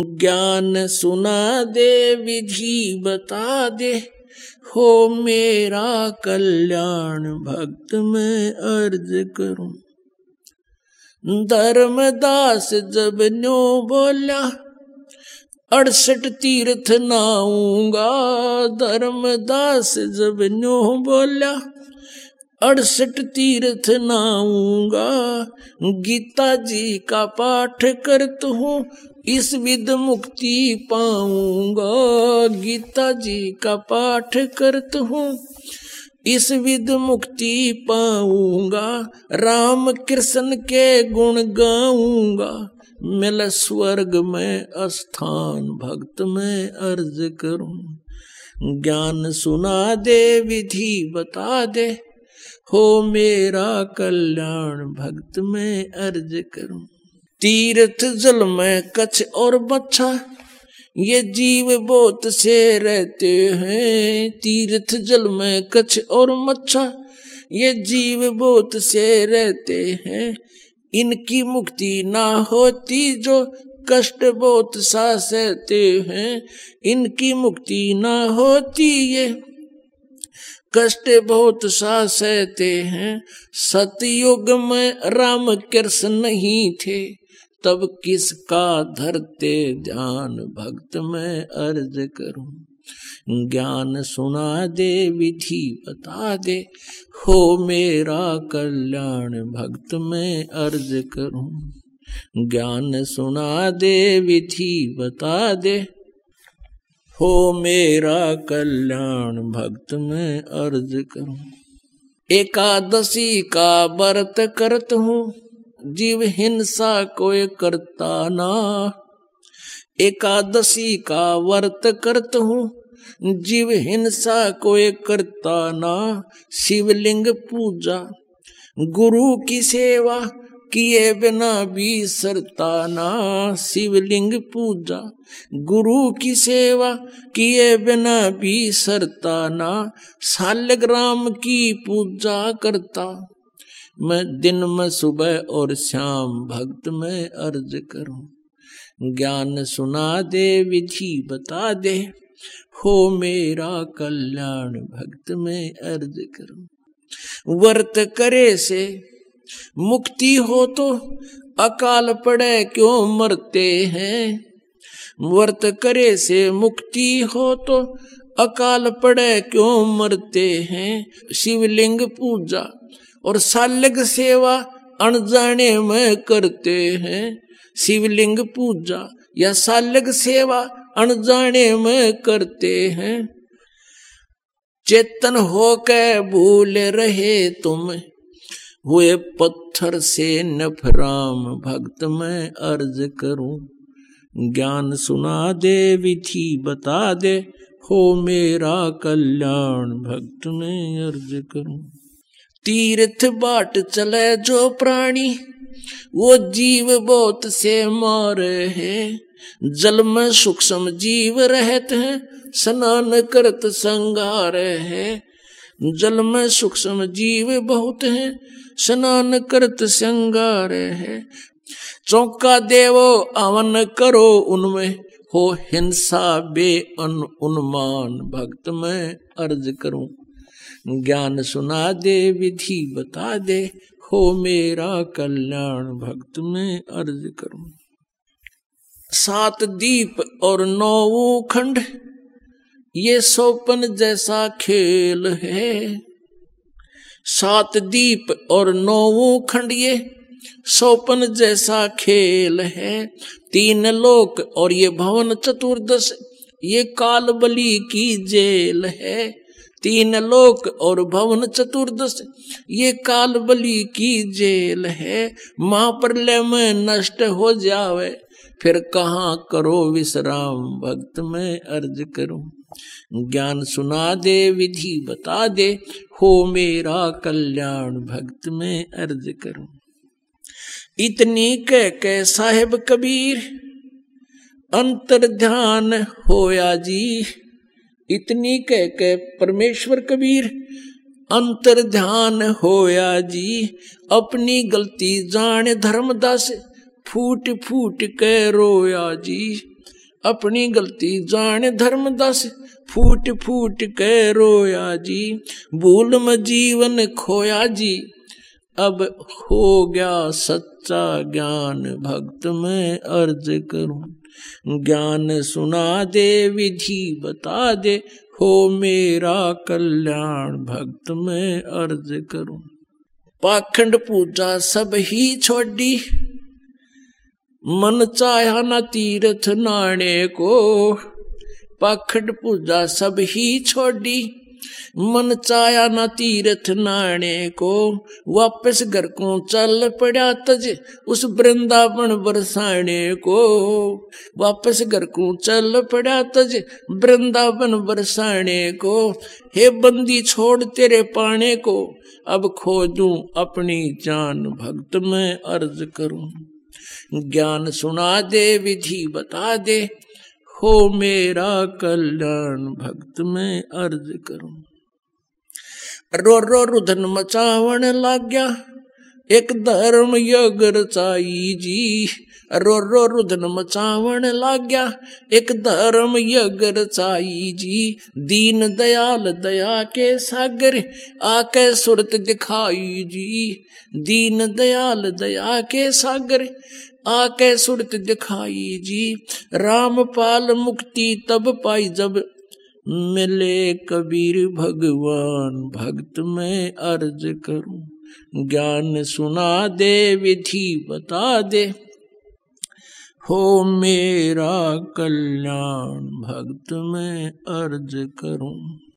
ज्ञान सुना दे, विधि बता दे। हो मेरा कल्याण, भक्त में अर्ज़ करूँ। धर्मदास जब न्यो बोला, अड़सठ तीर्थ नाऊँगा। धर्मदास जब न्यो बोला, अड़सठ तीर्थ नाऊँगा। गीता जी का पाठ करत हूँ इस विद मुक्ति पाऊँगा। गीता जी का पाठ करत हूँ। इस विद मुक्ति पाऊँगा। राम कृष्ण के गुण गाऊँगा। मिल स्वर्ग में स्थान भक्त में अर्ज़ करूँ। ज्ञान सुना दे, विधि बता दे। हो मेरा कल्याण भक्त में अर्ज़ करूँ। तीर्थ जल में कछ और बच्चा ये जीव बहुत से रहते हैं। तीर्थ जल में कछ और मच्छा, ये जीव बहुत से रहते हैं। इनकी मुक्ति ना होती जो कष्ट बहुत सा सहते हैं। इनकी मुक्ति ना होती ये कष्ट बहुत सा सहते हैं। सतयुग में राम कृष्ण नहीं थे। तब किसका धरते ध्यान भक्त में अर्ज़ करूँ। ज्ञान सुना दे, विधि बता दे। हो मेरा कल्याण, भक्त में अर्ज़ करूँ। ज्ञान सुना दे, विधि बता दे। हो मेरा कल्याण, भक्त में अर्ज़ करूँ। एकादशी का व्रत करत हूँ। जीव हिंसा कोई करता ना। एकादशी का व्रत करत हूँ, जीव हिंसा कोई करता ना। शिवलिंग पूजा, गुरु की सेवा किए बिना भी सरताना शिवलिंग पूजा, गुरु की सेवा किए बिना भी सरता सरताना सालग्राम की पूजा करता मैं दिन में सुबह और शाम भक्त में अर्ज़ करूँ। ज्ञान सुना दे, विधि बता दे, हो मेरा कल्याण भक्त में अर्ज़ करूँ। वर्त करे से मुक्ति हो तो अकाल पड़े, क्यों मरते हैं? वर्त करे से मुक्ति हो तो अकाल पड़े, क्यों मरते हैं? शिवलिंग पूजा और सालग सेवा अनजाने में करते हैं। शिवलिंग पूजा या सालग सेवा अनजाने में करते हैं। चेतन होके भूल रहे तुम, हुए पत्थर से नफराम भक्त में अर्ज़ करूँ। ज्ञान सुना दे, विधि बता दे, हो मेरा कल्याण भक्त में अर्ज़ करूँ। तीर्थ बाट चले जो प्राणी, वो जीव बहुत से मारे हैं। जल में सूक्ष्म जीव रहते हैं, स्नान करत संगार है। जल में सूक्ष्म जीव बहुत हैं, स्नान करत श्रृंगार है। चौका देवो अवन करो उनमें, हो हिंसा बे अन उन्मान। भक्त में अर्ज़ करूँ ज्ञान सुना दे, विधि बता दे, हो मेरा कल्याण भक्त में अर्ज़ करूँ। सात दीप और नौ खंड, ये सोपन जैसा खेल है। सात दीप और नौ खंड, ये सोपन जैसा खेल है। तीन लोक और ये भवन चतुर्दश, ये काल बली की जेल है। तीन लोक और भवन चतुर्दश, ये काल बली की जेल है। महाप्रलय में नष्ट हो जावे, फिर कहाँ करो विश्राम? भक्त में अर्ज़ करूँ। ज्ञान सुना दे, विधि बता दे, हो मेरा कल्याण। भक्त में अर्ज़ करूँ। इतनी कह के साहेब कबीर अंतर ध्यान होया जी। इतनी कह के परमेश्वर कबीर, अंतर ध्यान होया जी, अपनी गलती जान धर्मदास फूट फूट के रोया जी। अपनी गलती जाने धर्मदास फूट फूट के रोया जी। भूल में जीवन खोया जी, अब हो गया सच्चा ज्ञान भक्त में अर्ज़ करूँ। ज्ञान सुना दे, विधि बता दे, हो मेरा कल्याण, भक्त में अर्ज़ करूँ। पाखंड पूजा सब ही छोड़ी, मन चाया न तीर्थ नाणे को। पाखंड पूजा सब ही छोड़ी मन चाया ना तीर्थ नाणे को वापस घर को चल पड़ा तज उस वृंदावन बरसाने को वापस घर को चल पड़ा तज वृंदावन बरसाने को हे बंदी छोड़ तेरे पाने को अब खोजू अपनी जान भक्त में अर्ज़ करूँ ज्ञान सुना दे विधि बता दे हो मेरा कल्याण भक्त में अर्ज़ करूँ। रो रो रुधन मचावण लाग गया एक धर्म योग रचाई जी। रो रो, रुदन मचावण लाग्या। एक धर्म यग रचाई जी। दीन दयाल दया के सागर आके सुरत दिखाई जी। दीन दयाल दया के सागर आके सुरत दिखाई जी। रामपाल मुक्ति तब पाई जब मिले कबीर भगवान। भक्त में अर्ज़ करूँ। ज्ञान सुना दे विधि बता दे। हो मेरा कल्याण भक्त में अर्ज़ करूँ।